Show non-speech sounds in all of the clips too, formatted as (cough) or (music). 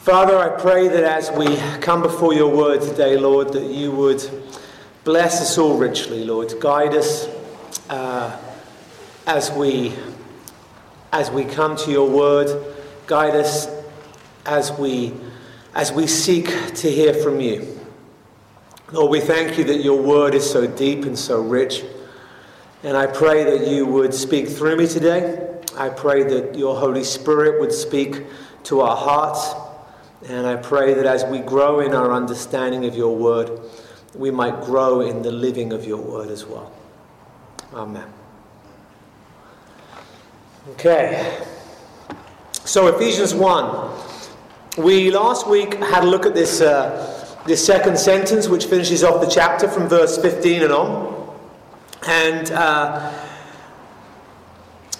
Father, I pray that as we come before your word today, Lord, that you would bless us all richly, Lord. Guide us uh, as, we, as we come to your word. Guide us as we, as we seek to hear from you. Lord, we thank you that your word is so deep and so rich. And I pray that you would speak through me today. I pray that your Holy Spirit would speak to our hearts. And I pray that as we grow in our understanding of your word, we might grow in the living of your word as well. Amen. Okay. So, Ephesians 1. We last week had a look at this, uh, this second sentence, which finishes off the chapter from verse 15 and on. And. Uh,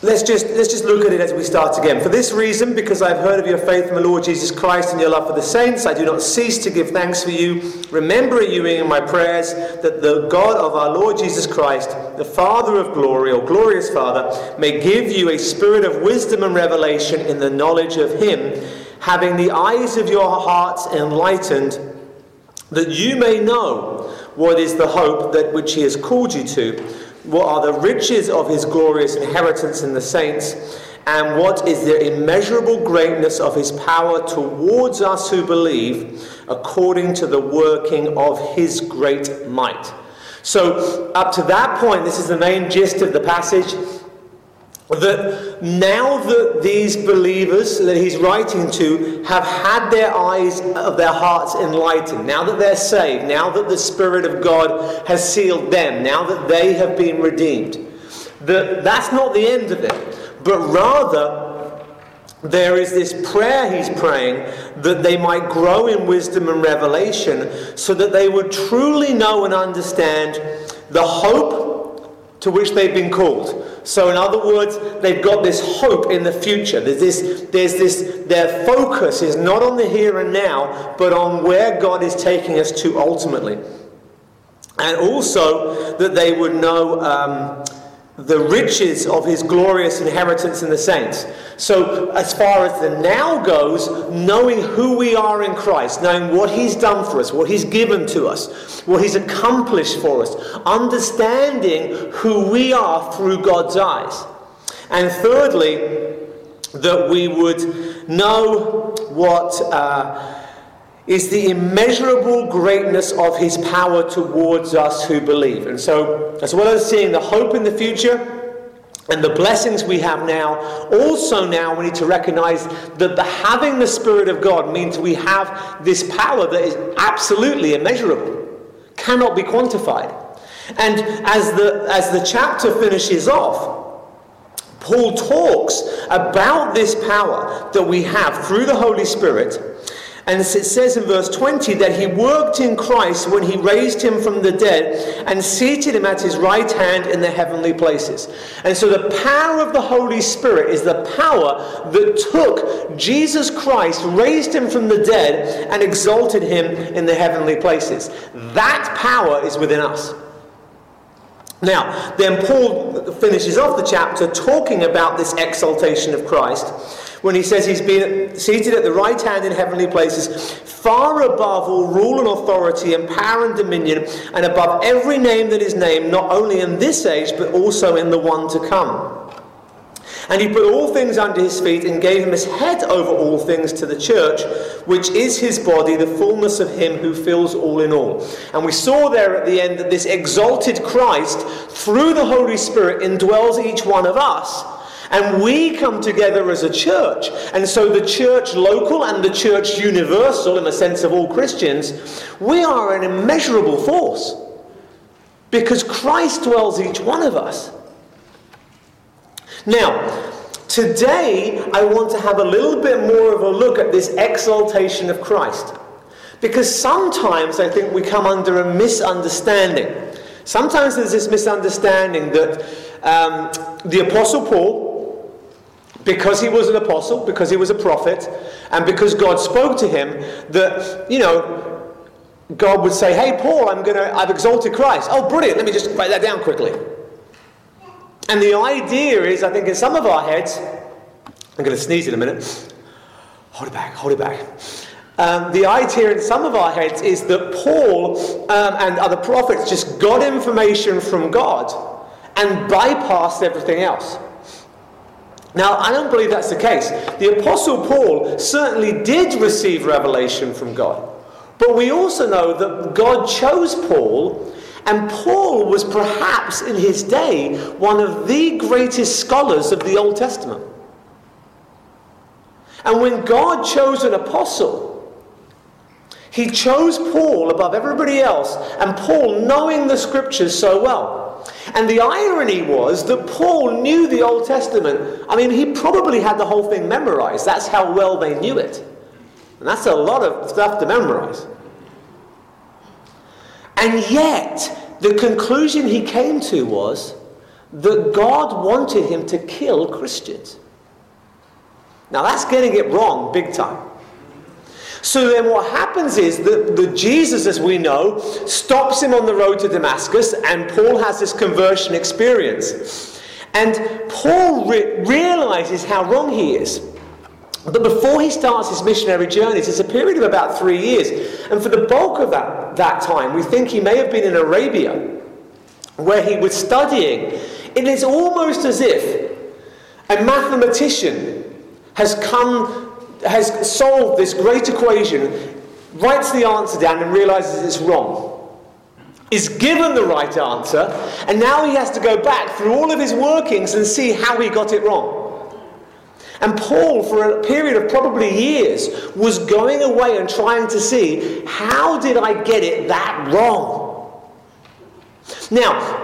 Let's just, let's just look at it as we start again. For this reason, because I've heard of your faith in the Lord Jesus Christ and your love for the saints, I do not cease to give thanks for you, remembering you in my prayers that the God of our Lord Jesus Christ, the Father of glory, or glorious Father, may give you a spirit of wisdom and revelation in the knowledge of Him, having the eyes of your hearts enlightened, that you may know what is the hope that which He has called you to what are the riches of his glorious inheritance in the saints, and what is the immeasurable greatness of his power towards us who believe, according to the working of his great might. So, up to that point, this is the main gist of the passage that now that these believers that he's writing to have had their eyes of their hearts enlightened, now that they're saved, now that the Spirit of God has sealed them, now that they have been redeemed, that that's not the end of it, but rather there is this prayer he's praying that they might grow in wisdom and revelation so that they would truly know and understand the hope to which they've been called. So, in other words, they've got this hope in the future. There's this, there's this, their focus is not on the here and now, but on where God is taking us to ultimately. And also that they would know um, the riches of his glorious inheritance in the saints. So, as far as the now goes, knowing who we are in Christ, knowing what he's done for us, what he's given to us, what he's accomplished for us, understanding who we are through God's eyes. And thirdly, that we would know what. Uh, is the immeasurable greatness of his power towards us who believe. And so, as well as seeing the hope in the future and the blessings we have now, also now we need to recognize that the having the Spirit of God means we have this power that is absolutely immeasurable, cannot be quantified. And as the, as the chapter finishes off, Paul talks about this power that we have through the Holy Spirit and it says in verse 20 that he worked in Christ when he raised him from the dead and seated him at his right hand in the heavenly places. And so the power of the Holy Spirit is the power that took Jesus Christ, raised him from the dead, and exalted him in the heavenly places. That power is within us. Now, then Paul finishes off the chapter talking about this exaltation of Christ when he says he's been seated at the right hand in heavenly places, far above all rule and authority and power and dominion, and above every name that is named, not only in this age, but also in the one to come. And he put all things under his feet and gave him his head over all things to the church, which is his body, the fullness of him who fills all in all. And we saw there at the end that this exalted Christ, through the Holy Spirit, indwells each one of us and we come together as a church. And so the church local and the church universal, in the sense of all Christians, we are an immeasurable force. Because Christ dwells in each one of us. Now, today I want to have a little bit more of a look at this exaltation of Christ. Because sometimes I think we come under a misunderstanding. Sometimes there's this misunderstanding that um, the Apostle Paul, because he was an apostle, because he was a prophet, and because God spoke to him, that, you know, God would say, Hey, Paul, I'm gonna, I've exalted Christ. Oh, brilliant. Let me just write that down quickly. And the idea is, I think, in some of our heads, I'm going to sneeze in a minute. Hold it back, hold it back. Um, the idea in some of our heads is that Paul um, and other prophets just got information from God and bypassed everything else. Now, I don't believe that's the case. The Apostle Paul certainly did receive revelation from God. But we also know that God chose Paul, and Paul was perhaps in his day one of the greatest scholars of the Old Testament. And when God chose an apostle, he chose Paul above everybody else, and Paul knowing the scriptures so well. And the irony was that Paul knew the Old Testament. I mean, he probably had the whole thing memorized. That's how well they knew it. And that's a lot of stuff to memorize. And yet, the conclusion he came to was that God wanted him to kill Christians. Now, that's getting it wrong big time. So then what happens is that the Jesus, as we know, stops him on the road to Damascus, and Paul has this conversion experience. And Paul re- realizes how wrong he is. But before he starts his missionary journeys, it's a period of about three years. And for the bulk of that, that time, we think he may have been in Arabia, where he was studying. It is almost as if a mathematician has come has solved this great equation, writes the answer down and realizes it's wrong. Is given the right answer, and now he has to go back through all of his workings and see how he got it wrong. And Paul, for a period of probably years, was going away and trying to see how did I get it that wrong? Now,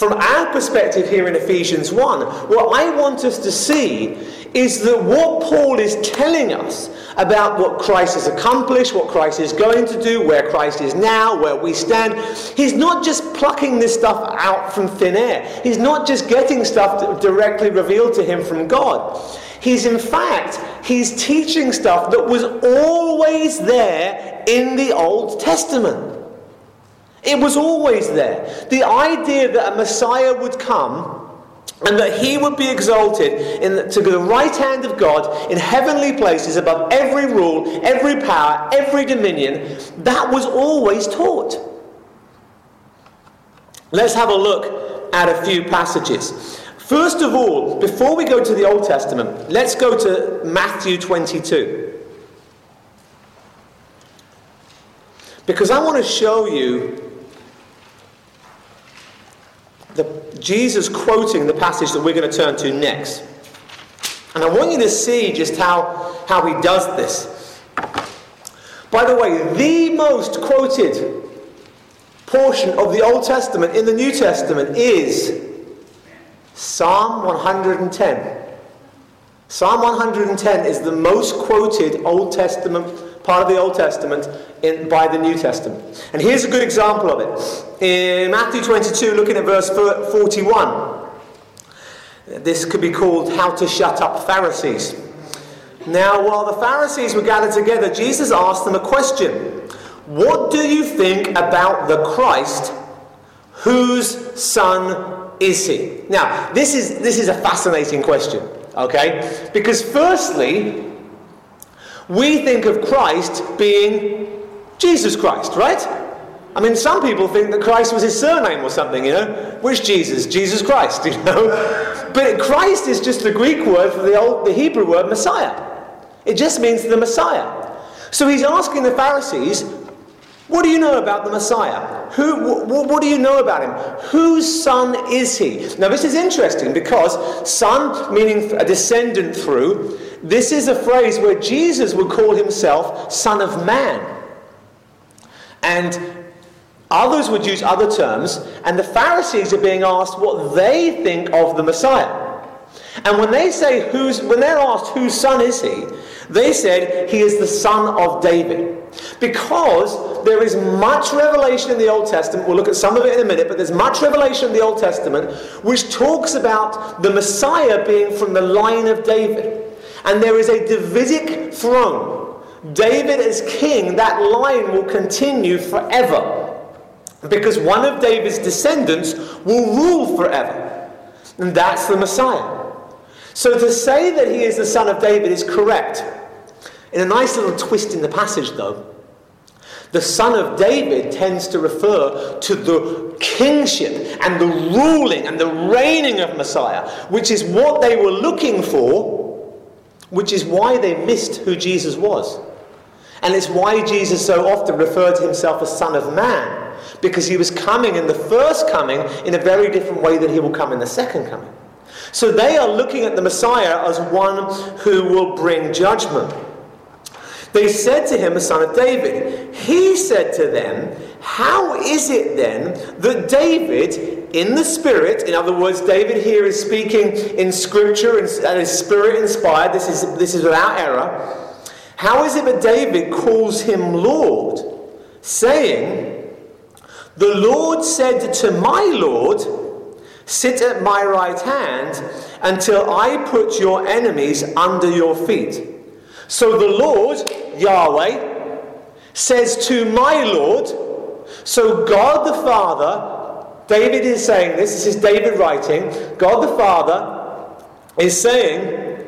from our perspective here in Ephesians 1, what I want us to see is that what Paul is telling us about what Christ has accomplished, what Christ is going to do, where Christ is now, where we stand, he's not just plucking this stuff out from thin air. He's not just getting stuff directly revealed to him from God. He's in fact, he's teaching stuff that was always there in the Old Testament. It was always there. The idea that a Messiah would come and that he would be exalted in, to the right hand of God in heavenly places above every rule, every power, every dominion. That was always taught. Let's have a look at a few passages. First of all, before we go to the Old Testament, let's go to Matthew 22. Because I want to show you the, Jesus quoting the passage that we're going to turn to next. And I want you to see just how, how he does this. By the way, the most quoted portion of the Old Testament in the New Testament is Psalm 110. Psalm 110 is the most quoted Old Testament part of the Old Testament in, by the New Testament. And here's a good example of it. In Matthew 22, looking at verse 41, this could be called How to Shut Up Pharisees. Now, while the Pharisees were gathered together, Jesus asked them a question What do you think about the Christ? Whose son is he? Now, this is, this is a fascinating question, okay? Because, firstly, we think of Christ being Jesus Christ, right? I mean, some people think that Christ was his surname or something, you know? Which Jesus? Jesus Christ, (laughs) you know? But Christ is just the Greek word for the, old, the Hebrew word Messiah. It just means the Messiah. So he's asking the Pharisees, what do you know about the Messiah? Who, wh- what do you know about him? Whose son is he? Now, this is interesting because son, meaning a descendant through, this is a phrase where Jesus would call himself Son of Man. And others would use other terms, and the Pharisees are being asked what they think of the Messiah. And when they say who's when they're asked whose son is he, they said he is the son of David. Because there is much revelation in the Old Testament, we'll look at some of it in a minute, but there's much revelation in the Old Testament which talks about the Messiah being from the line of David. And there is a Davidic throne. David as king, that line will continue forever. Because one of David's descendants will rule forever. And that's the Messiah. So to say that he is the son of David is correct. In a nice little twist in the passage, though, the son of David tends to refer to the kingship and the ruling and the reigning of Messiah, which is what they were looking for, which is why they missed who Jesus was. And it's why Jesus so often referred to himself as Son of Man, because he was coming in the first coming in a very different way than he will come in the second coming. So they are looking at the Messiah as one who will bring judgment. They said to him, the son of David. He said to them, How is it then that David, in the Spirit, in other words, David here is speaking in Scripture and is Spirit inspired, this is, this is without error. How is it that David calls him Lord, saying, The Lord said to my Lord, Sit at my right hand until I put your enemies under your feet. So the Lord, Yahweh, says to my Lord, so God the Father, David is saying this, this is David writing, God the Father is saying,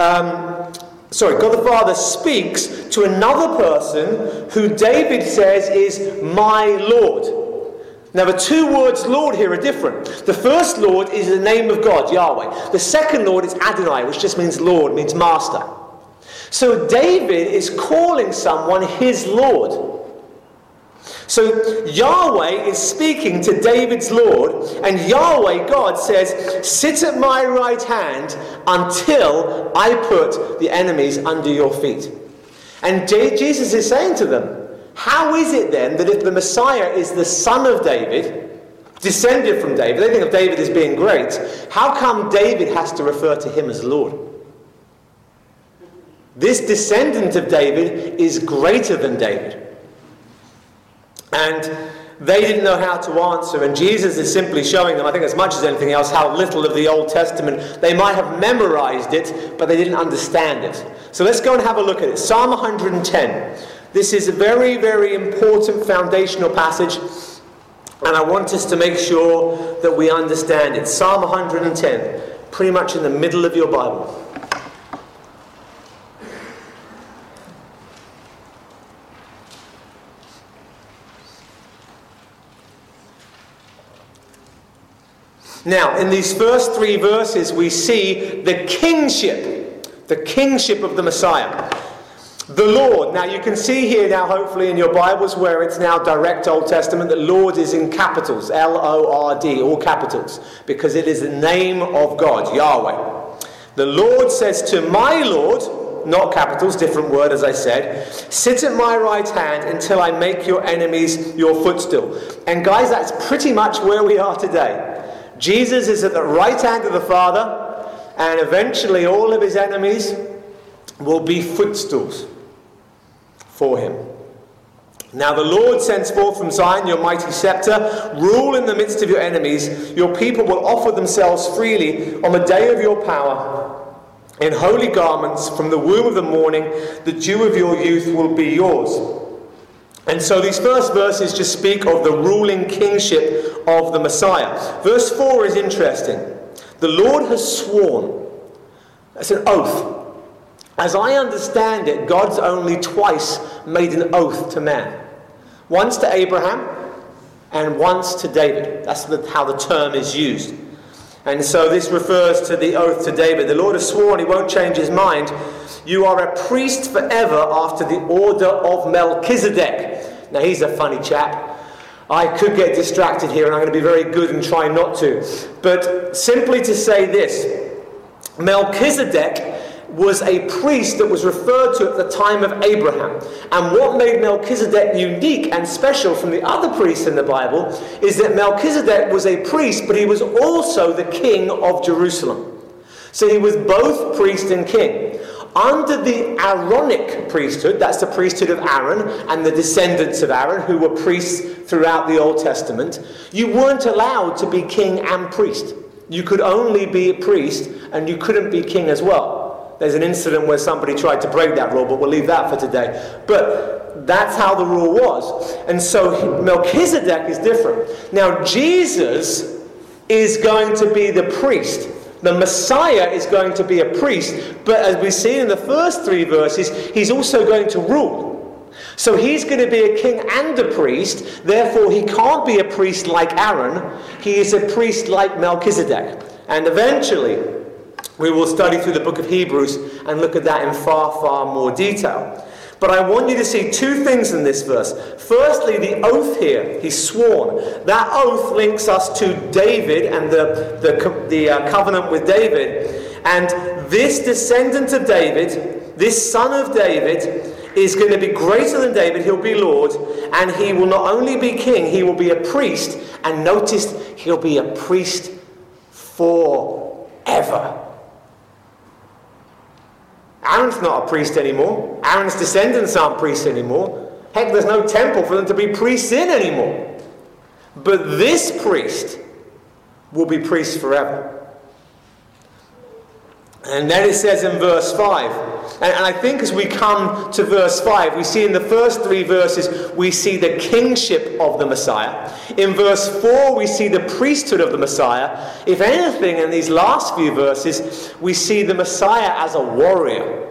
um, sorry, God the Father speaks to another person who David says is my Lord. Now, the two words Lord here are different. The first Lord is the name of God, Yahweh. The second Lord is Adonai, which just means Lord, means master. So David is calling someone his Lord. So Yahweh is speaking to David's Lord, and Yahweh, God, says, Sit at my right hand until I put the enemies under your feet. And Jesus is saying to them, How is it then that if the Messiah is the son of David, descended from David, they think of David as being great, how come David has to refer to him as Lord? This descendant of David is greater than David. And they didn't know how to answer, and Jesus is simply showing them, I think as much as anything else, how little of the Old Testament they might have memorized it, but they didn't understand it. So let's go and have a look at it. Psalm 110. This is a very, very important foundational passage, and I want us to make sure that we understand it. Psalm 110, pretty much in the middle of your Bible. Now, in these first three verses, we see the kingship, the kingship of the Messiah. The Lord. Now, you can see here now, hopefully, in your Bibles where it's now direct Old Testament, that Lord is in capitals L O R D, all capitals, because it is the name of God, Yahweh. The Lord says to my Lord, not capitals, different word as I said, sit at my right hand until I make your enemies your footstool. And guys, that's pretty much where we are today. Jesus is at the right hand of the Father, and eventually all of his enemies will be footstools for him. Now the Lord sends forth from Zion your mighty scepter, rule in the midst of your enemies. Your people will offer themselves freely on the day of your power. In holy garments from the womb of the morning, the dew of your youth will be yours. And so these first verses just speak of the ruling kingship of the Messiah. Verse 4 is interesting. The Lord has sworn. That's an oath. As I understand it, God's only twice made an oath to man once to Abraham and once to David. That's how the term is used. And so this refers to the oath to David. The Lord has sworn he won't change his mind. You are a priest forever after the order of Melchizedek. Now, he's a funny chap. I could get distracted here, and I'm going to be very good and try not to. But simply to say this Melchizedek was a priest that was referred to at the time of Abraham. And what made Melchizedek unique and special from the other priests in the Bible is that Melchizedek was a priest, but he was also the king of Jerusalem. So he was both priest and king. Under the Aaronic priesthood, that's the priesthood of Aaron and the descendants of Aaron, who were priests throughout the Old Testament, you weren't allowed to be king and priest. You could only be a priest and you couldn't be king as well. There's an incident where somebody tried to break that rule, but we'll leave that for today. But that's how the rule was. And so Melchizedek is different. Now, Jesus is going to be the priest The Messiah is going to be a priest, but as we see in the first three verses, he's also going to rule. So he's going to be a king and a priest, therefore, he can't be a priest like Aaron, he is a priest like Melchizedek. And eventually, we will study through the book of Hebrews and look at that in far, far more detail. But I want you to see two things in this verse. Firstly, the oath here, he's sworn. That oath links us to David and the, the, the uh, covenant with David. And this descendant of David, this son of David, is going to be greater than David. He'll be Lord. And he will not only be king, he will be a priest. And notice, he'll be a priest forever. Aaron's not a priest anymore. Aaron's descendants aren't priests anymore. Heck, there's no temple for them to be priests in anymore. But this priest will be priest forever. And then it says in verse 5 and, and I think as we come to verse 5, we see in the first three verses, we see the kingship of the Messiah. In verse 4, we see the priesthood of the Messiah. If anything, in these last few verses, we see the Messiah as a warrior.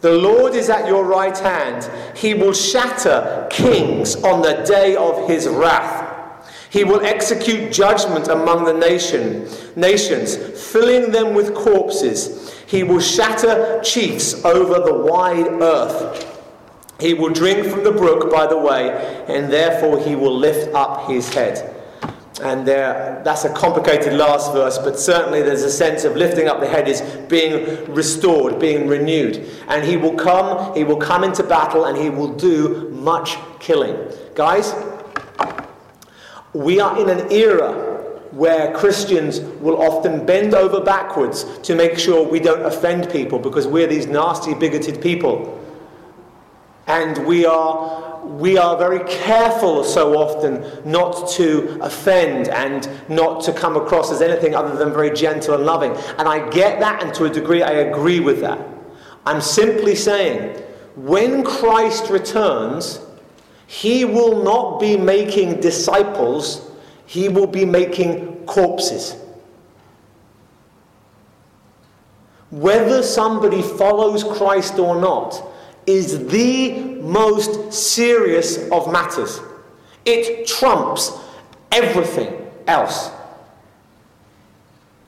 The Lord is at your right hand. He will shatter kings on the day of his wrath. He will execute judgment among the nation, nations, filling them with corpses. He will shatter chiefs over the wide earth. He will drink from the brook by the way, and therefore he will lift up his head. And there, that's a complicated last verse, but certainly there's a sense of lifting up the head is being restored, being renewed. And he will come, he will come into battle, and he will do much killing. Guys, we are in an era where Christians will often bend over backwards to make sure we don't offend people because we're these nasty, bigoted people. And we are, we are very careful so often not to offend and not to come across as anything other than very gentle and loving. And I get that, and to a degree, I agree with that. I'm simply saying, when Christ returns, he will not be making disciples he will be making corpses. Whether somebody follows Christ or not is the most serious of matters. It trumps everything else.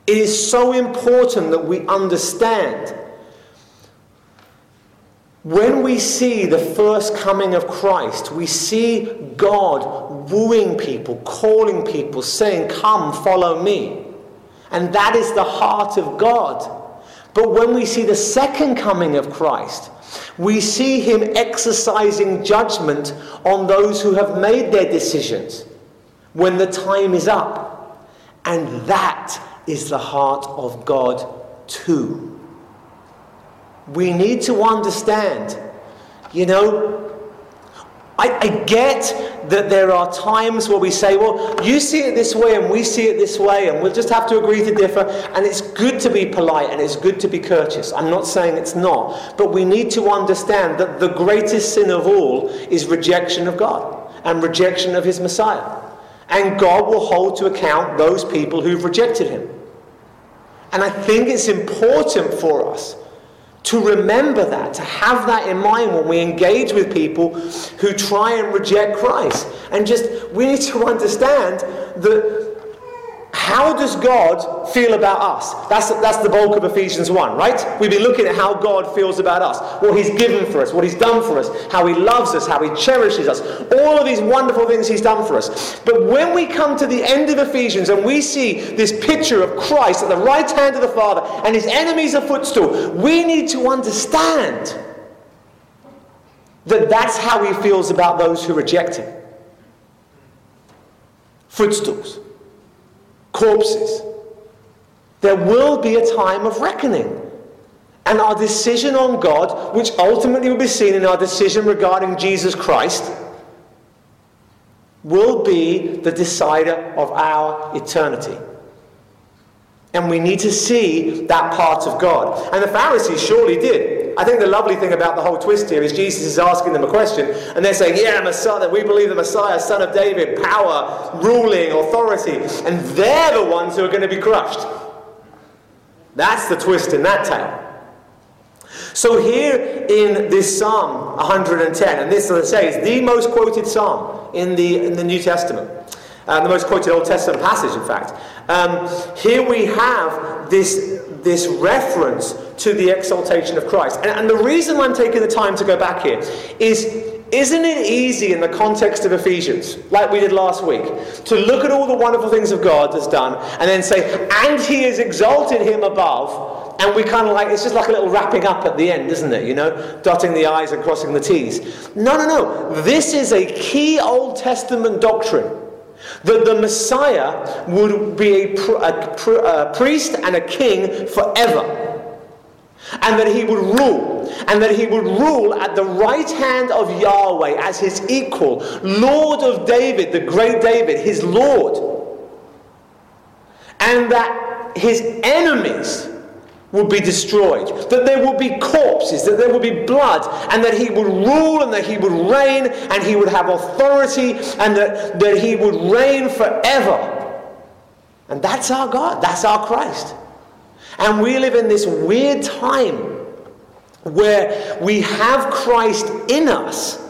It is so important that we understand when we see the first coming of Christ, we see God wooing people, calling people, saying, Come, follow me. And that is the heart of God. But when we see the second coming of Christ, we see him exercising judgment on those who have made their decisions when the time is up. And that is the heart of God too we need to understand, you know, I, I, get that there are times where we say, well, you see it this way and we see it this way, and we'll just have to agree to differ. And it's good to be polite and it's good to be courteous. I'm not saying it's not. But we need to understand that the greatest sin of all is rejection of God and rejection of His Messiah. And God will hold to account those people who've rejected Him. And I think it's important for us to remember that, to have that in mind when we engage with people who try and reject Christ. And just, we need to understand that how does God feel about us? That's, that's the bulk of Ephesians 1, right? We've been looking at how God feels about us, what He's given for us, what He's done for us, how He loves us, how He cherishes us, all of these wonderful things He's done for us. But when we come to the end of Ephesians and we see this picture of Christ at the right hand of the Father and His enemies a footstool, we need to understand that that's how He feels about those who reject Him. Footstools corpses. There will be a time of reckoning. And our decision on God, which ultimately will be seen in our decision regarding Jesus Christ, will be the decider of our eternity. And we need to see that part of God. And the Pharisees surely did. I think the lovely thing about the whole twist here is Jesus is asking them a question, and they're saying, Yeah, Messiah, we believe the Messiah, son of David, power, ruling, authority, and they're the ones who are going to be crushed. That's the twist in that tale. So here in this Psalm 110, and this, as I say, is the most quoted psalm in the, in the New Testament, uh, the most quoted Old Testament passage, in fact. Um, here we have this, this reference to the exaltation of Christ. And, and the reason I'm taking the time to go back here is isn't it easy in the context of Ephesians, like we did last week, to look at all the wonderful things of God has done and then say, and he has exalted him above and we kind of like, it's just like a little wrapping up at the end, isn't it? You know, dotting the I's and crossing the T's. No, no, no. This is a key Old Testament doctrine that the Messiah would be a, a, a priest and a king forever. And that he would rule. And that he would rule at the right hand of Yahweh as his equal. Lord of David, the great David, his Lord. And that his enemies would be destroyed, that there would be corpses, that there would be blood, and that he would rule and that he would reign and he would have authority and that, that he would reign forever. And that's our God, that's our Christ. And we live in this weird time where we have Christ in us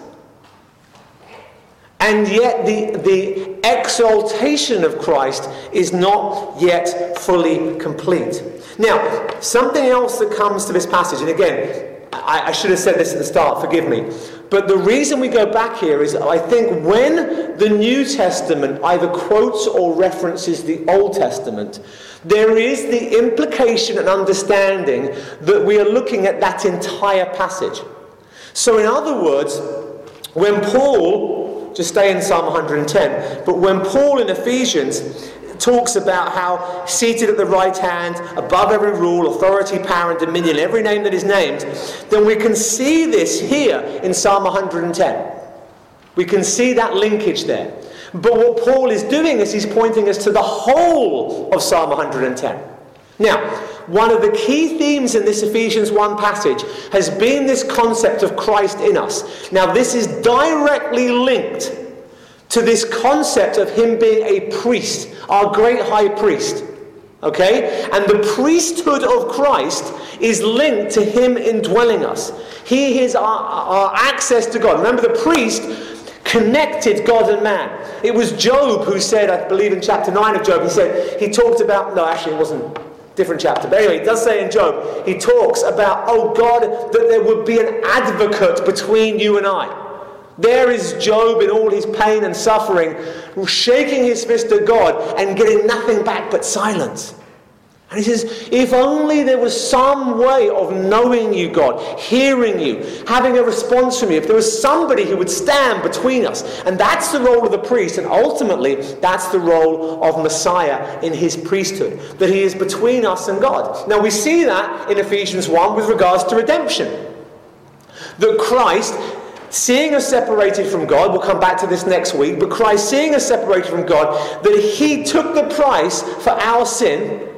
and yet, the, the exaltation of Christ is not yet fully complete. Now, something else that comes to this passage, and again, I, I should have said this at the start, forgive me. But the reason we go back here is I think when the New Testament either quotes or references the Old Testament, there is the implication and understanding that we are looking at that entire passage. So, in other words, when Paul to stay in Psalm 110. But when Paul in Ephesians talks about how seated at the right hand, above every rule, authority, power, and dominion, every name that is named, then we can see this here in Psalm 110. We can see that linkage there. But what Paul is doing is he's pointing us to the whole of Psalm 110. Now, one of the key themes in this Ephesians 1 passage has been this concept of Christ in us. Now, this is directly linked to this concept of him being a priest, our great high priest. Okay? And the priesthood of Christ is linked to him indwelling us. He is our, our access to God. Remember, the priest connected God and man. It was Job who said, I believe in chapter 9 of Job, he said, he talked about, no, actually, it wasn't different chapter. But anyway, he does say in Job, he talks about, oh God, that there would be an advocate between you and I. There is Job in all his pain and suffering, shaking his fist at God and getting nothing back but silence. And he says, if only there was some way of knowing you, God, hearing you, having a response from you, if there was somebody who would stand between us. And that's the role of the priest, and ultimately, that's the role of Messiah in his priesthood, that he is between us and God. Now, we see that in Ephesians 1 with regards to redemption. That Christ seeing us separated from God, we'll come back to this next week, but Christ seeing us separated from God, that He took the price for our sin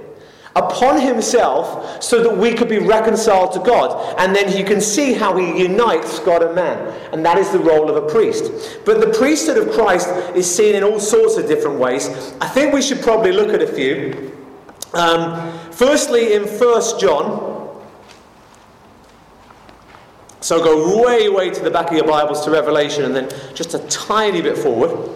upon himself so that we could be reconciled to God. And then you can see how he unites God and man. And that is the role of a priest. But the priesthood of Christ is seen in all sorts of different ways. I think we should probably look at a few. Um, firstly, in 1 John. So go way, way to the back of your Bibles to Revelation and then just a tiny bit forward.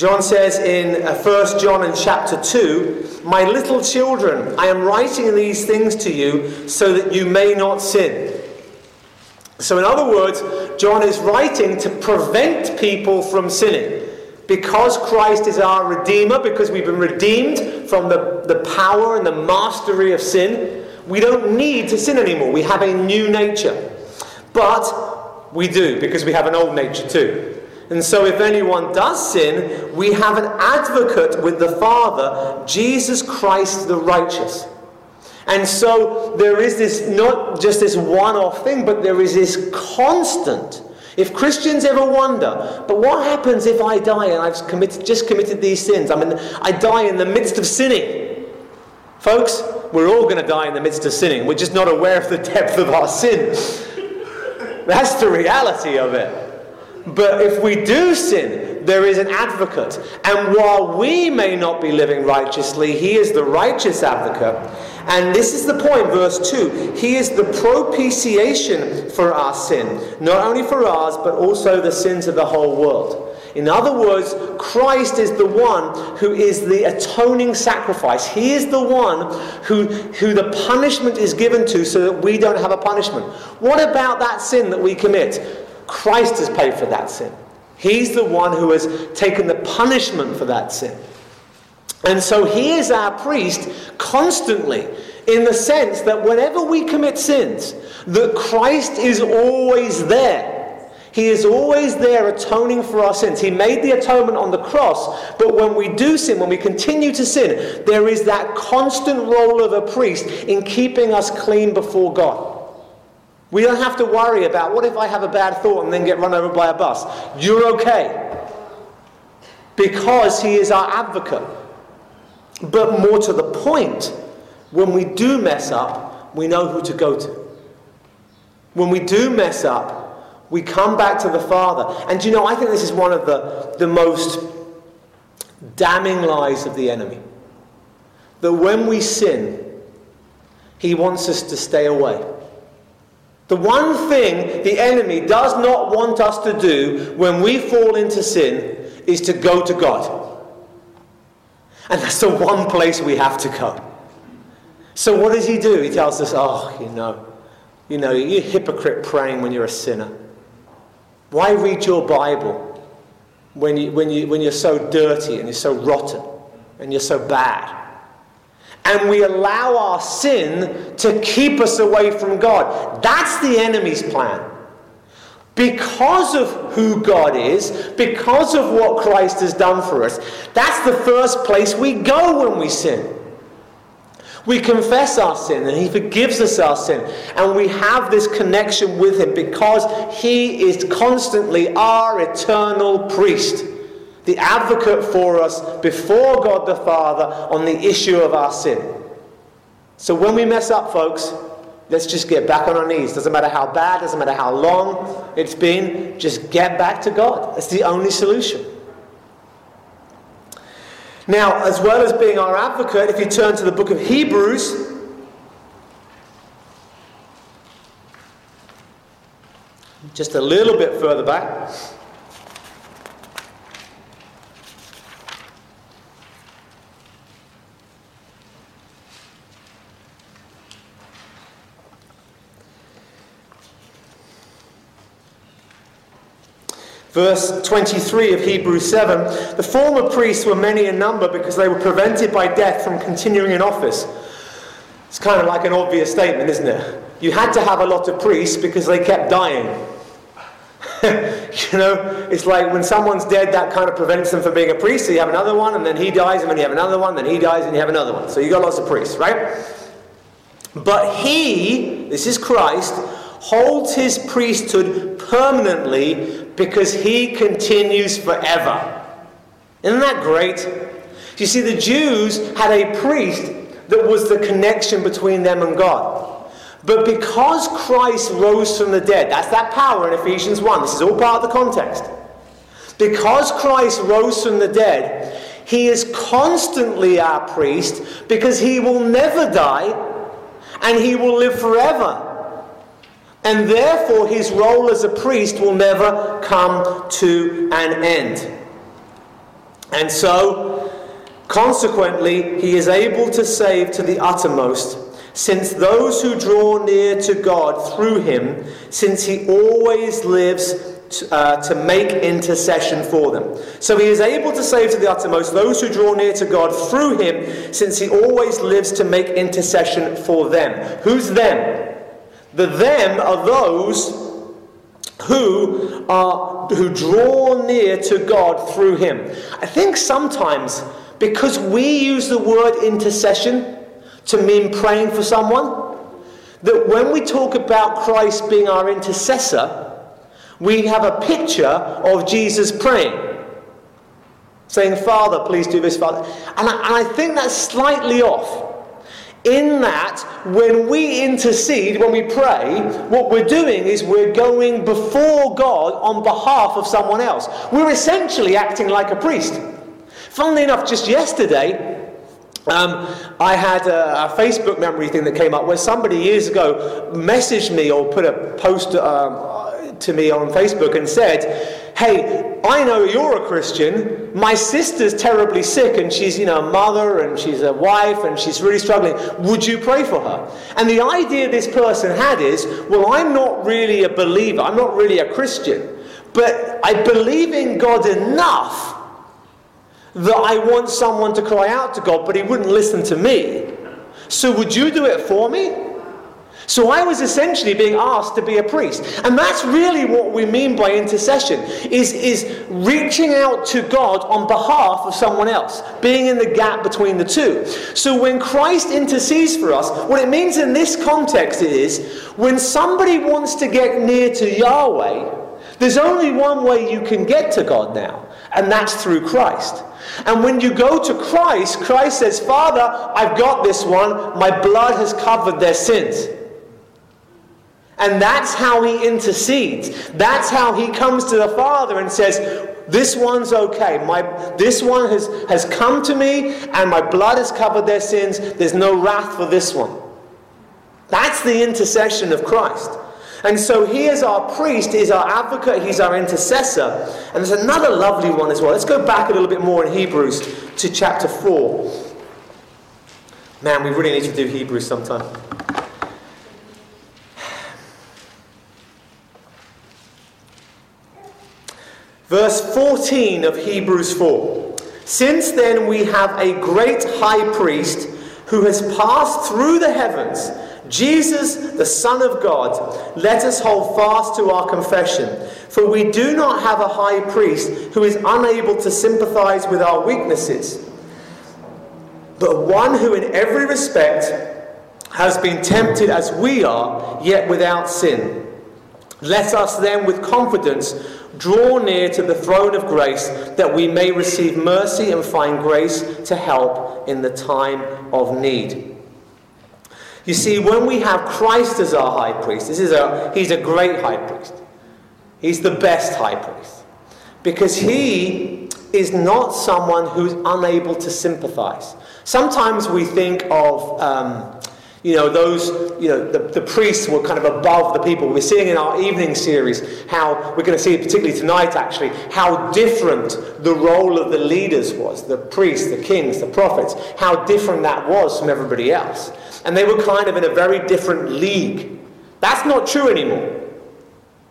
John says in uh, 1 John in chapter 2, My little children, I am writing these things to you so that you may not sin. So, in other words, John is writing to prevent people from sinning. Because Christ is our Redeemer, because we've been redeemed from the, the power and the mastery of sin, we don't need to sin anymore. We have a new nature. But we do, because we have an old nature too. And so, if anyone does sin, we have an advocate with the Father, Jesus Christ the righteous. And so, there is this not just this one off thing, but there is this constant If Christians ever wonder, but what happens if I die and I've committed, just committed these sins? I mean, I die in the midst of sinning. Folks, we're all going to die in the midst of sinning. We're just not aware of the depth of our sin. That's the reality of it. But if we do sin, there is an advocate. And while we may not be living righteously, he is the righteous advocate. And this is the point, verse 2. He is the propitiation for our sin, not only for ours, but also the sins of the whole world. In other words, Christ is the one who is the atoning sacrifice. He is the one who, who the punishment is given to so that we don't have a punishment. What about that sin that we commit? Christ has paid for that sin. He's the one who has taken the punishment for that sin. And so he is our priest constantly in the sense that whenever we commit sins, that Christ is always there. He is always there atoning for our sins. He made the atonement on the cross, but when we do sin, when we continue to sin, there is that constant role of a priest in keeping us clean before God. We don't have to worry about what if I have a bad thought and then get run over by a bus. You're okay. Because he is our advocate. But more to the point, when we do mess up, we know who to go to. When we do mess up, we come back to the Father. And you know, I think this is one of the, the most damning lies of the enemy. That when we sin, he wants us to stay away. The one thing the enemy does not want us to do when we fall into sin is to go to God. And that's the one place we have to go. So what does he do? He tells us, oh, you know, you know, you hypocrite praying when you're a sinner. Why read your Bible when, you, when, you, when you're so dirty and you're so rotten and you're so bad? And we allow our sin to keep us away from God. That's the enemy's plan. Because of who God is, because of what Christ has done for us, that's the first place we go when we sin. We confess our sin and He forgives us our sin. And we have this connection with Him because He is constantly our eternal priest the advocate for us before God the Father on the issue of our sin. So when we mess up, folks, let's just get back on our knees. Doesn't matter how bad, doesn't matter how long it's been, just get back to God. That's the only solution. Now, as well as being our advocate, if you turn to the book of Hebrews, just a little bit further back. Verse 23 of Hebrews 7 The former priests were many in number because they were prevented by death from continuing in office. It's kind of like an obvious statement, isn't it? You had to have a lot of priests because they kept dying. (laughs) you know, it's like when someone's dead, that kind of prevents them from being a priest. So you have another one, and then he dies, and then you have another one, then he dies, and you have another one. So you got lots of priests, right? But he, this is Christ, holds his priesthood permanently because he continues forever. Isn't that great? You see, the Jews had a priest that was the connection between them and God. But because Christ rose from the dead, that's that power in Ephesians 1. This is all part of the context. Because Christ rose from the dead, he is constantly our priest because he will never die and he will live forever. And therefore, his role as a priest will never come to an end. And so, consequently, he is able to save to the uttermost, since those who draw near to God through him, since he always lives to, uh, to make intercession for them. So he is able to save to the uttermost those who draw near to God through him, since he always lives to make intercession for them. Who's them? The them are those who are who draw near to God through him. I think sometimes because we use the word intercession to mean praying for someone, that when we talk about Christ being our intercessor, we have a picture of Jesus praying. Saying, Father, please do this, Father. And I, and I think that's slightly off. In that, when we intercede, when we pray, what we're doing is we're going before God on behalf of someone else. We're essentially acting like a priest. Funnily enough, just yesterday, um, I had a, a, Facebook memory thing that came up where somebody years ago messaged me or put a post um, to me on Facebook and said, Hey, I know you're a Christian. My sister's terribly sick and she's, you know, a mother and she's a wife and she's really struggling. Would you pray for her? And the idea this person had is, well, I'm not really a believer. I'm not really a Christian. But I believe in God enough that I want someone to cry out to God, but he wouldn't listen to me. So would you do it for me? So I was essentially being asked to be a priest. And that's really what we mean by intercession, is, is reaching out to God on behalf of someone else, being in the gap between the two. So when Christ intercedes for us, what it means in this context is when somebody wants to get near to Yahweh, there's only one way you can get to God now, and that's through Christ. And when you go to Christ, Christ says, Father, I've got this one. My blood has covered their sins. And that's how he intercedes. That's how he comes to the Father and says, This one's okay. My, this one has, has come to me, and my blood has covered their sins. There's no wrath for this one. That's the intercession of Christ. And so he is our priest, he's our advocate, he's our intercessor. And there's another lovely one as well. Let's go back a little bit more in Hebrews to chapter 4. Man, we really need to do Hebrews sometime. Verse 14 of Hebrews 4. Since then we have a great high priest who has passed through the heavens, Jesus, the Son of God. Let us hold fast to our confession. For we do not have a high priest who is unable to sympathize with our weaknesses, but one who in every respect has been tempted as we are, yet without sin. Let us then with confidence Draw near to the throne of grace that we may receive mercy and find grace to help in the time of need. You see, when we have Christ as our high priest, this is a, he's a great high priest. He's the best high priest. Because he is not someone who's unable to sympathize. Sometimes we think of um, you know, those, you know, the, the priests were kind of above the people. We're seeing in our evening series how, we're going to see particularly tonight actually, how different the role of the leaders was the priests, the kings, the prophets, how different that was from everybody else. And they were kind of in a very different league. That's not true anymore.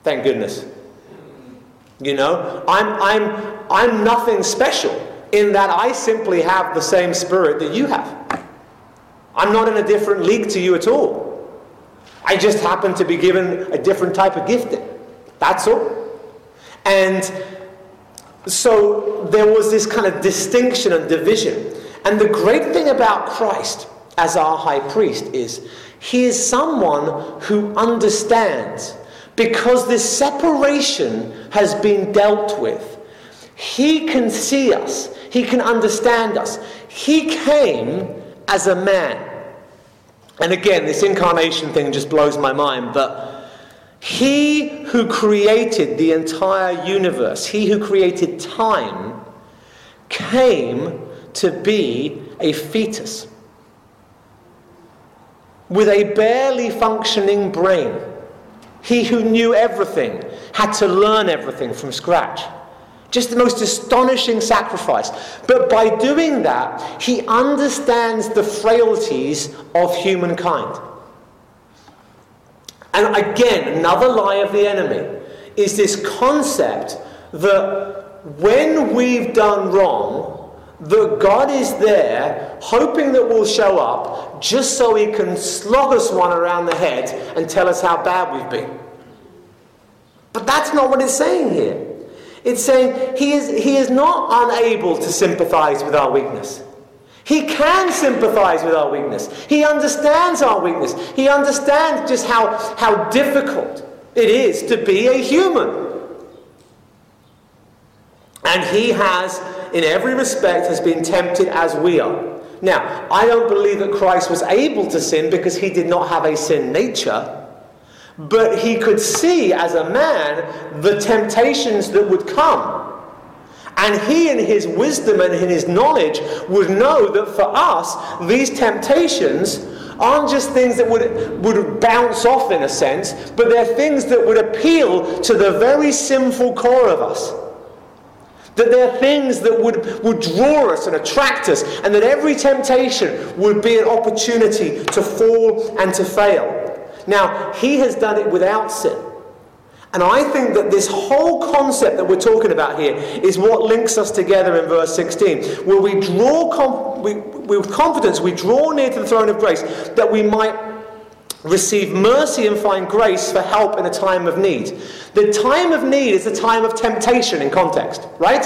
Thank goodness. You know, I'm, I'm, I'm nothing special in that I simply have the same spirit that you have. I'm not in a different league to you at all. I just happen to be given a different type of gifting. That's all. And so there was this kind of distinction and division. And the great thing about Christ as our high priest is he is someone who understands because this separation has been dealt with. He can see us, he can understand us. He came as a man. And again, this incarnation thing just blows my mind, but he who created the entire universe, he who created time, came to be a fetus with a barely functioning brain. He who knew everything had to learn everything from scratch. Just the most astonishing sacrifice. But by doing that, he understands the frailties of humankind. And again, another lie of the enemy is this concept that when we've done wrong, that God is there hoping that we'll show up just so he can slog us one around the head and tell us how bad we've been. But that's not what it's saying here. It's saying he is, he is not unable to sympathize with our weakness. He can sympathize with our weakness. He understands our weakness. He understands just how, how difficult it is to be a human. And he has, in every respect, has been tempted as we are. Now, I don't believe that Christ was able to sin because he did not have a sin nature. But he could see as a man the temptations that would come. And he, in his wisdom and in his knowledge, would know that for us, these temptations aren't just things that would, would bounce off in a sense, but they're things that would appeal to the very sinful core of us. That they're things that would, would draw us and attract us, and that every temptation would be an opportunity to fall and to fail. Now, he has done it without sin. And I think that this whole concept that we're talking about here is what links us together in verse 16, where we draw, com- we, with confidence, we draw near to the throne of grace that we might receive mercy and find grace for help in a time of need. The time of need is the time of temptation in context, right?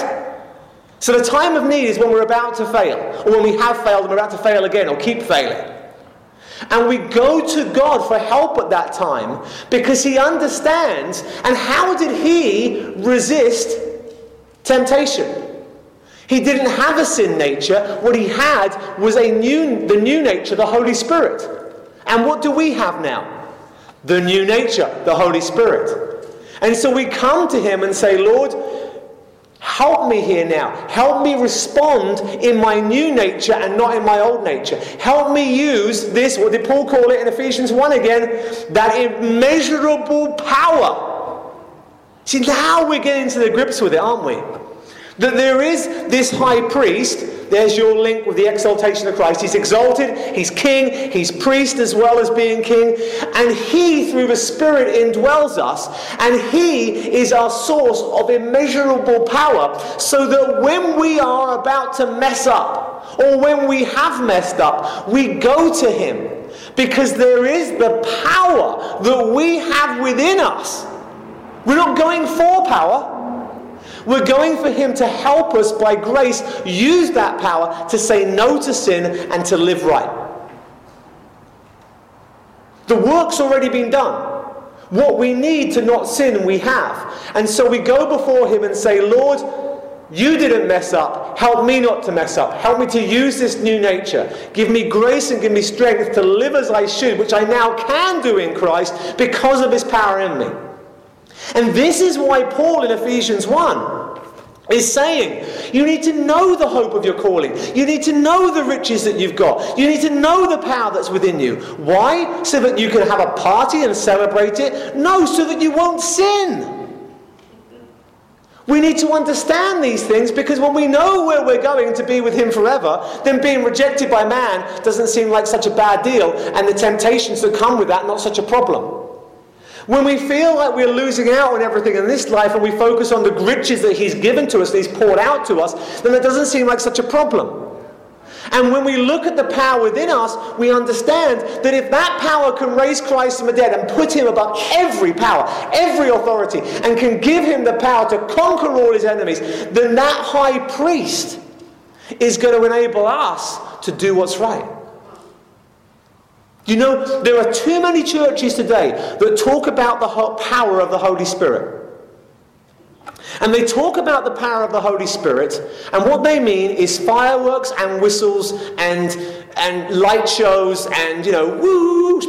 So the time of need is when we're about to fail, or when we have failed and we're about to fail again, or keep failing. And we go to God for help at that time because He understands. And how did He resist temptation? He didn't have a sin nature. What he had was a new, the new nature, the Holy Spirit. And what do we have now? The new nature, the Holy Spirit. And so we come to him and say, Lord, Help me here now. Help me respond in my new nature and not in my old nature. Help me use this, what did Paul call it in Ephesians 1 again? That immeasurable power. See, now we're getting to the grips with it, aren't we? That there is this high priest there's your link with the exaltation of Christ. He's exalted, he's king, he's priest as well as being king, and he, through the Spirit, indwells us, and he is our source of immeasurable power, so that when we are about to mess up, or when we have messed up, we go to him. Because there is the power that we have within us. We're not going for power. We're going for Him to help us by grace use that power to say no to sin and to live right. The work's already been done. What we need to not sin, we have. And so we go before Him and say, Lord, you didn't mess up. Help me not to mess up. Help me to use this new nature. Give me grace and give me strength to live as I should, which I now can do in Christ because of His power in me. And this is why Paul in Ephesians 1 is saying you need to know the hope of your calling. You need to know the riches that you've got. You need to know the power that's within you. Why? So that you can have a party and celebrate it? No, so that you won't sin. We need to understand these things because when we know where we're going to be with Him forever, then being rejected by man doesn't seem like such a bad deal, and the temptations that come with that, not such a problem. When we feel like we're losing out on everything in this life and we focus on the riches that He's given to us, that He's poured out to us, then it doesn't seem like such a problem. And when we look at the power within us, we understand that if that power can raise Christ from the dead and put him above every power, every authority, and can give him the power to conquer all his enemies, then that high priest is going to enable us to do what's right. You know, there are too many churches today that talk about the power of the Holy Spirit. And they talk about the power of the Holy Spirit, and what they mean is fireworks and whistles and, and light shows and, you know, woo,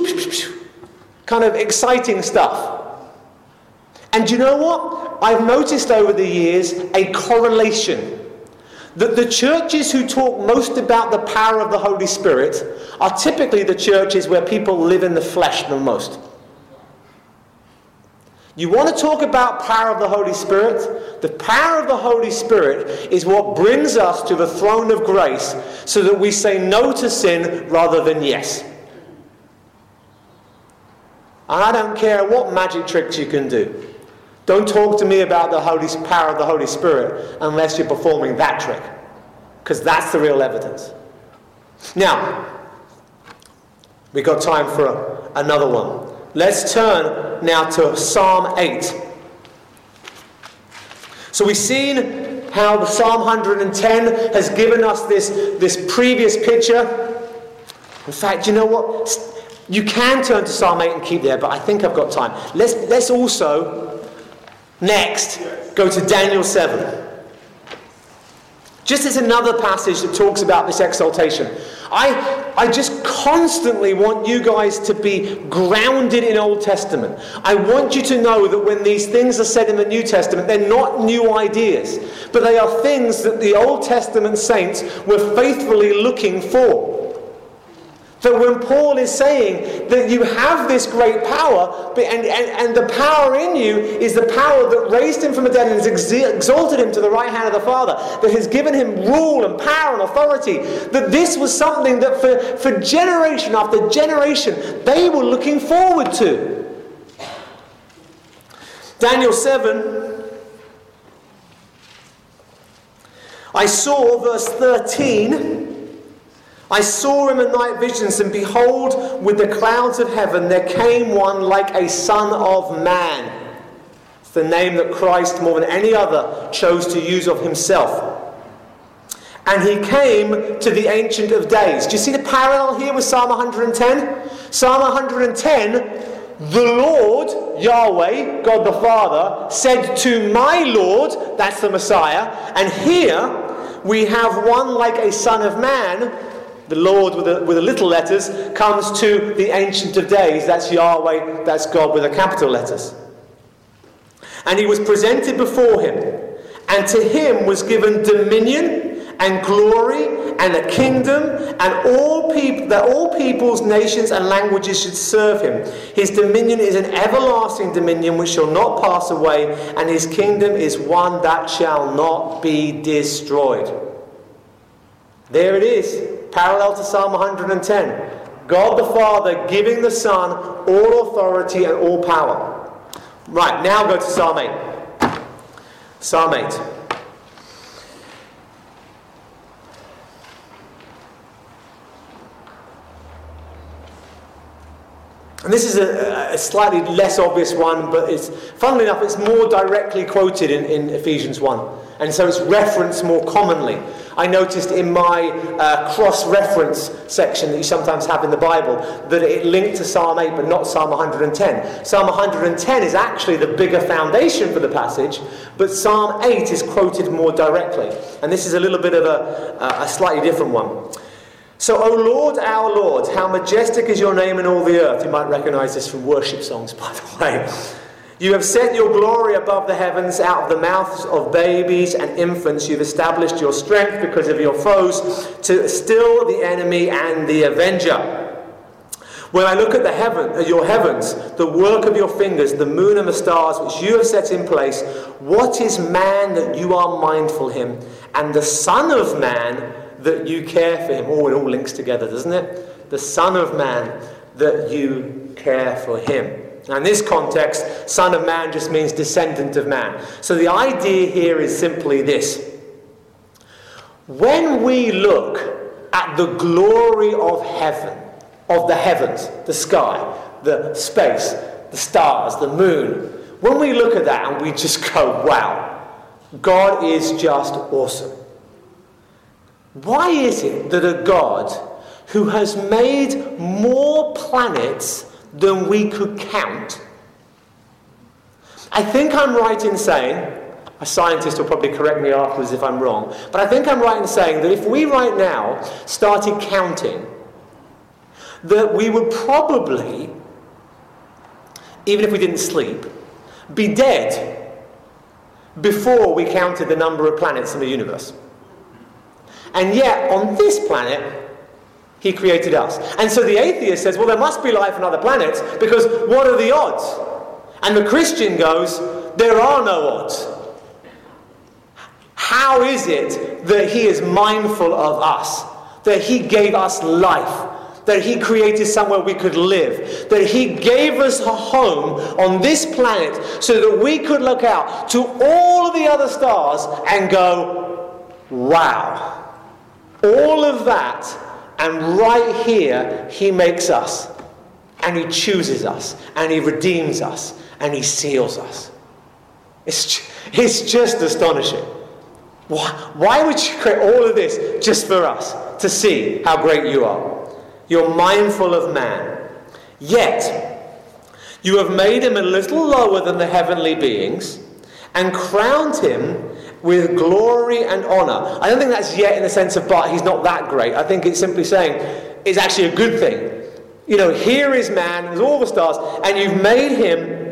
kind of exciting stuff. And you know what? I've noticed over the years a correlation that the churches who talk most about the power of the Holy Spirit are typically the churches where people live in the flesh the most. You want to talk about power of the Holy Spirit? The power of the Holy Spirit is what brings us to the throne of grace so that we say no to sin rather than yes. And I don't care what magic tricks you can do. Don't talk to me about the Holy power of the Holy Spirit unless you're performing that trick, because that's the real evidence. Now, we've got time for another one. Let's turn now to Psalm 8. So we've seen how the Psalm 110 has given us this, this previous picture. In fact, you know what? You can turn to Psalm 8 and keep there, but I think I've got time. Let's, let's also Next, go to Daniel 7. Just as another passage that talks about this exaltation. I, I just constantly want you guys to be grounded in Old Testament. I want you to know that when these things are said in the New Testament, they're not new ideas, but they are things that the Old Testament saints were faithfully looking for. That when Paul is saying that you have this great power, and, and, and the power in you is the power that raised him from the dead and has exalted him to the right hand of the Father, that has given him rule and power and authority, that this was something that for, for generation after generation they were looking forward to. Daniel 7. I saw, verse 13. I saw him in the night visions, and behold, with the clouds of heaven there came one like a son of man. It's the name that Christ, more than any other, chose to use of himself. And he came to the Ancient of Days. Do you see the parallel here with Psalm 110? Psalm 110, the Lord, Yahweh, God the Father, said to my Lord, that's the Messiah, and here we have one like a son of man the Lord with the, with the little letters comes to the Ancient of Days. That's Yahweh, that's God with the capital letters. And he was presented before him, and to him was given dominion and glory and a kingdom, and all people that all peoples, nations, and languages should serve him. His dominion is an everlasting dominion which shall not pass away, and his kingdom is one that shall not be destroyed. There it is parallel to Psalm 110. God the Father giving the Son all authority and all power. Right, now go to Psalm 8. Psalm 8. And this is a, a, slightly less obvious one, but it's, funnily enough, it's more directly quoted in, in Ephesians 1. And so it's referenced more commonly. I noticed in my uh, cross reference section that you sometimes have in the Bible that it linked to Psalm 8 but not Psalm 110. Psalm 110 is actually the bigger foundation for the passage, but Psalm 8 is quoted more directly. And this is a little bit of a, a slightly different one. So, O Lord, our Lord, how majestic is your name in all the earth. You might recognize this from worship songs, (laughs) by the way. You have set your glory above the heavens, out of the mouths of babies and infants. You've established your strength because of your foes to still the enemy and the avenger. When I look at the heaven, at your heavens, the work of your fingers, the moon and the stars which you have set in place, what is man that you are mindful him, and the Son of Man that you care for him? Oh, it all links together, doesn't it? The Son of Man that you care for him. In this context, Son of Man just means descendant of man. So the idea here is simply this. When we look at the glory of heaven, of the heavens, the sky, the space, the stars, the moon, when we look at that and we just go, wow, God is just awesome. Why is it that a God who has made more planets than we could count. I think I'm right in saying, a scientist will probably correct me afterwards if I'm wrong, but I think I'm right in saying that if we right now started counting, that we would probably, even if we didn't sleep, be dead before we counted the number of planets in the universe. And yet, on this planet, he created us. And so the atheist says, well, there must be life on other planets because what are the odds? And the Christian goes, there are no odds. How is it that he is mindful of us? That he gave us life? That he created somewhere we could live? That he gave us a home on this planet so that we could look out to all of the other stars and go, wow. All of that and right here, he makes us. And he chooses us. And he redeems us. And he seals us. It's, it's just astonishing. Why, why would you create all of this just for us? To see how great you are. You're mindful of man. Yet, you have made him a little lower than the heavenly beings and crowned him with glory and honor. I don't think that's yet in the sense of, but he's not that great. I think it's simply saying it's actually a good thing. You know, here is man, there's all the stars, and you've made him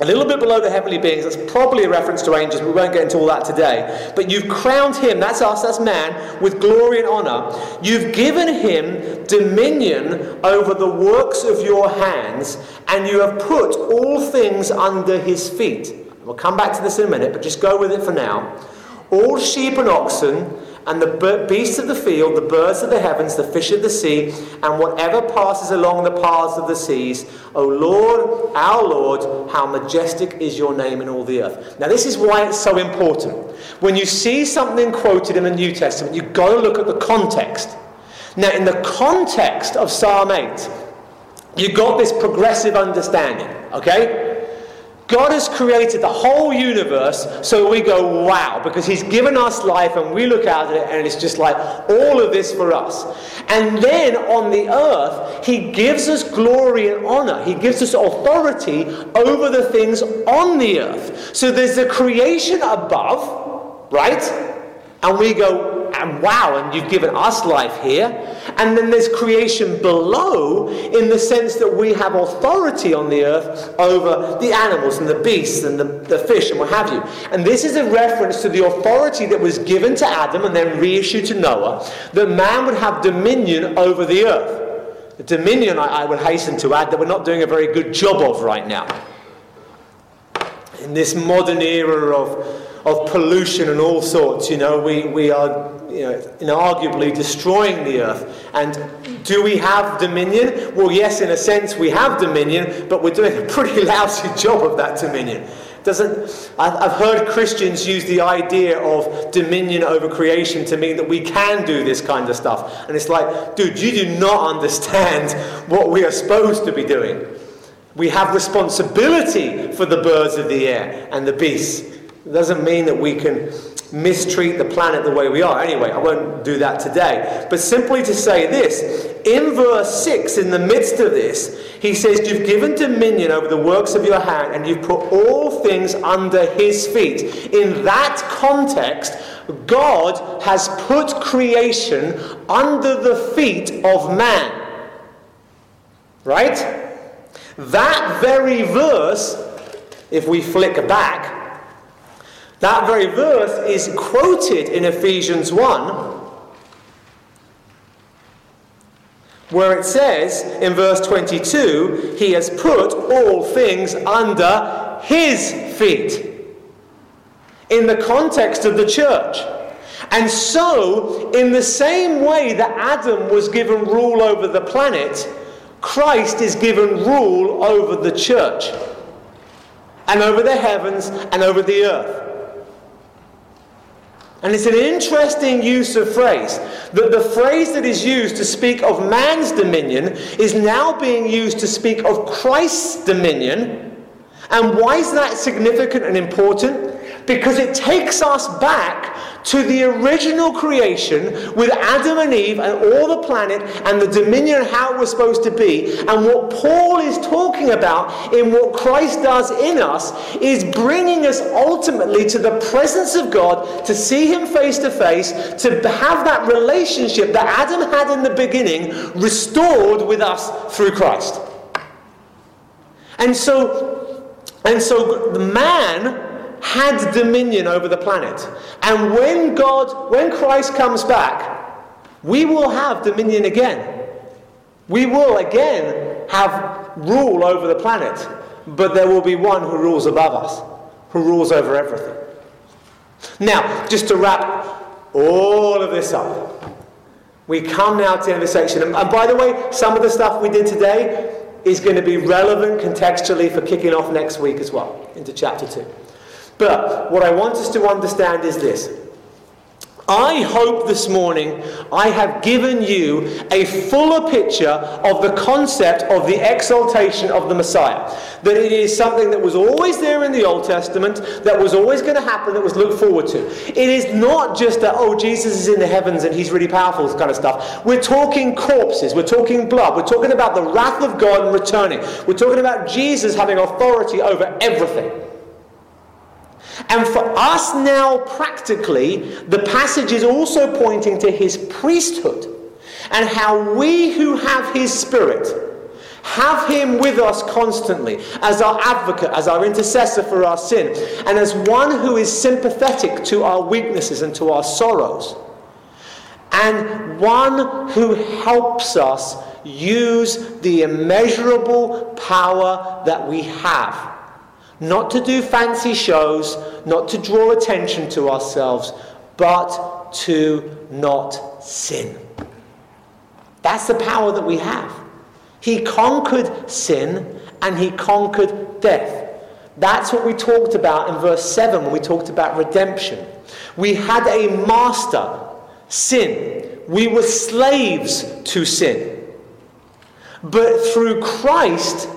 a little bit below the heavenly beings. That's probably a reference to angels. We won't get into all that today. But you've crowned him, that's us, that's man, with glory and honor. You've given him dominion over the works of your hands, and you have put all things under his feet. We'll come back to this in a minute, but just go with it for now. All sheep and oxen and the beasts of the field, the birds of the heavens, the fish of the sea, and whatever passes along the paths of the seas. O Lord, our Lord, how majestic is your name in all the earth. Now, this is why it's so important. When you see something quoted in the New Testament, you've got to look at the context. Now, in the context of Psalm 8, you've got this progressive understanding, okay? God has created the whole universe so we go, wow, because He's given us life and we look out at it and it's just like all of this for us. And then on the earth, He gives us glory and honor. He gives us authority over the things on the earth. So there's a creation above, right? And we go, and wow, and you've given us life here. And then there's creation below in the sense that we have authority on the earth over the animals and the beasts and the, the fish and what have you. And this is a reference to the authority that was given to Adam and then reissued to Noah, that man would have dominion over the earth. The dominion, I, I would hasten to add, that we're not doing a very good job of right now. In this modern era of of pollution and all sorts. You know, we, we are you know, arguably destroying the earth. And do we have dominion? Well, yes, in a sense, we have dominion, but we're doing a pretty (laughs) lousy job of that dominion. Doesn't I've heard Christians use the idea of dominion over creation to mean that we can do this kind of stuff, and it's like, dude, you do not (laughs) understand what we are supposed to be doing. We have responsibility for the birds of the air and the beasts. It doesn't mean that we can mistreat the planet the way we are. Anyway, I won't do that today. But simply to say this in verse 6, in the midst of this, he says, You've given dominion over the works of your hand, and you've put all things under his feet. In that context, God has put creation under the feet of man. Right? That very verse, if we flick back, that very verse is quoted in Ephesians 1, where it says in verse 22, He has put all things under His feet. In the context of the church. And so, in the same way that Adam was given rule over the planet, Christ is given rule over the church and over the heavens and over the earth. And it's an interesting use of phrase. That the phrase that is used to speak of man's dominion is now being used to speak of Christ's dominion. And why is that significant and important? Because it takes us back to the original creation with Adam and Eve and all the planet and the dominion how it was supposed to be. And what Paul is talking about in what Christ does in us is bringing us ultimately to the presence of God, to see Him face to face, to have that relationship that Adam had in the beginning restored with us through Christ. And so, and so the man had dominion over the planet. And when God, when Christ comes back, we will have dominion again. We will again have rule over the planet. But there will be one who rules above us, who rules over everything. Now, just to wrap all of this up, we come now to the end of the section. And by the way, some of the stuff we did today is going to be relevant contextually for kicking off next week as well, into chapter 2. But what I want us to understand is this. I hope this morning I have given you a fuller picture of the concept of the exaltation of the Messiah. That it is something that was always there in the Old Testament, that was always going to happen, that was looked forward to. It is not just that, oh, Jesus is in the heavens and he's really powerful, this kind of stuff. We're talking corpses, we're talking blood, we're talking about the wrath of God returning. We're talking about Jesus having authority over everything. And for us now, practically, the passage is also pointing to his priesthood and how we who have his spirit have him with us constantly as our advocate, as our intercessor for our sin, and as one who is sympathetic to our weaknesses and to our sorrows, and one who helps us use the immeasurable power that we have. Not to do fancy shows, not to draw attention to ourselves, but to not sin. That's the power that we have. He conquered sin and he conquered death. That's what we talked about in verse 7 when we talked about redemption. We had a master, sin. We were slaves to sin. But through Christ,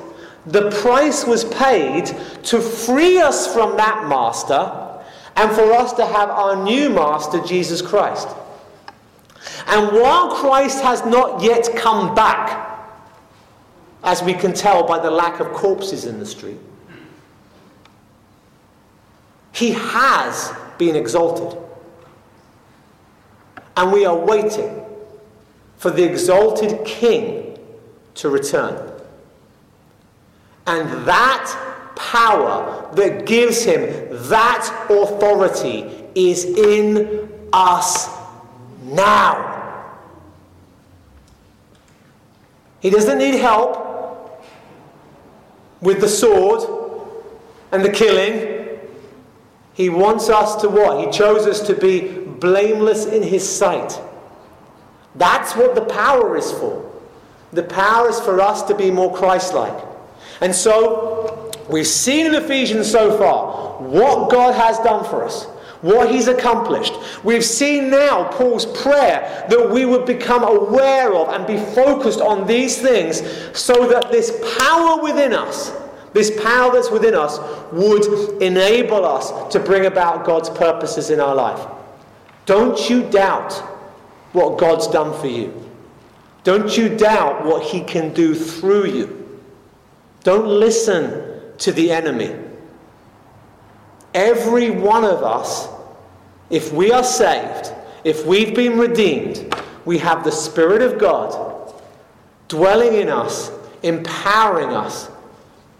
the price was paid to free us from that master and for us to have our new master, Jesus Christ. And while Christ has not yet come back, as we can tell by the lack of corpses in the street, he has been exalted. And we are waiting for the exalted King to return. And that power that gives him that authority is in us now. He doesn't need help with the sword and the killing. He wants us to what? He chose us to be blameless in His sight. That's what the power is for. The power is for us to be more Christ like. And so, we've seen in Ephesians so far what God has done for us what he's accomplished. We've seen now Paul's prayer that we would become aware of and be focused on these things so that this power within us, this power that's within us, would enable us to bring about God's purposes in our life. Don't you doubt what God's done for you. Don't you doubt what he can do through you. Don't listen to the enemy. Every one of us if we are saved, if we've been redeemed, we have the Spirit of God dwelling in us, empowering us,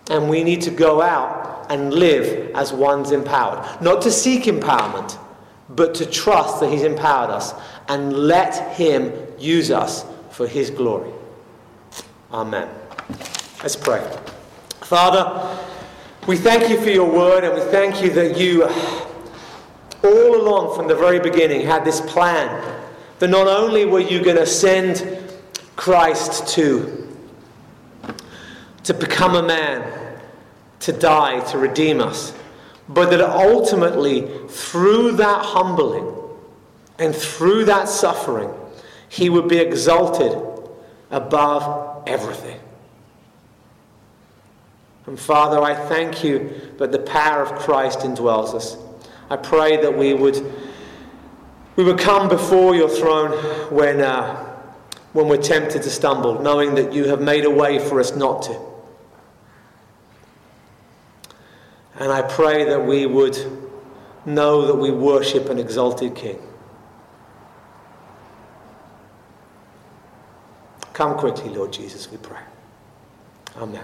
and we need to go out and live as one's empowered. Not to seek empowerment, but to trust that He's empowered us and let Him use us for His glory. Amen. Let's pray. Father, we thank you for your word and we thank you that you all along from the very beginning had this plan that not only were you going to send Christ to to become a man, to die, to redeem us, but that ultimately through that humbling and through that suffering, he would be exalted above everything. And Father, I thank you that the power of Christ indwells us. I pray that we would, we would come before your throne when, uh, when we're tempted to stumble, knowing that you have made a way for us not to. And I pray that we would know that we worship an exalted King. Come quickly, Lord Jesus, we pray. Amen.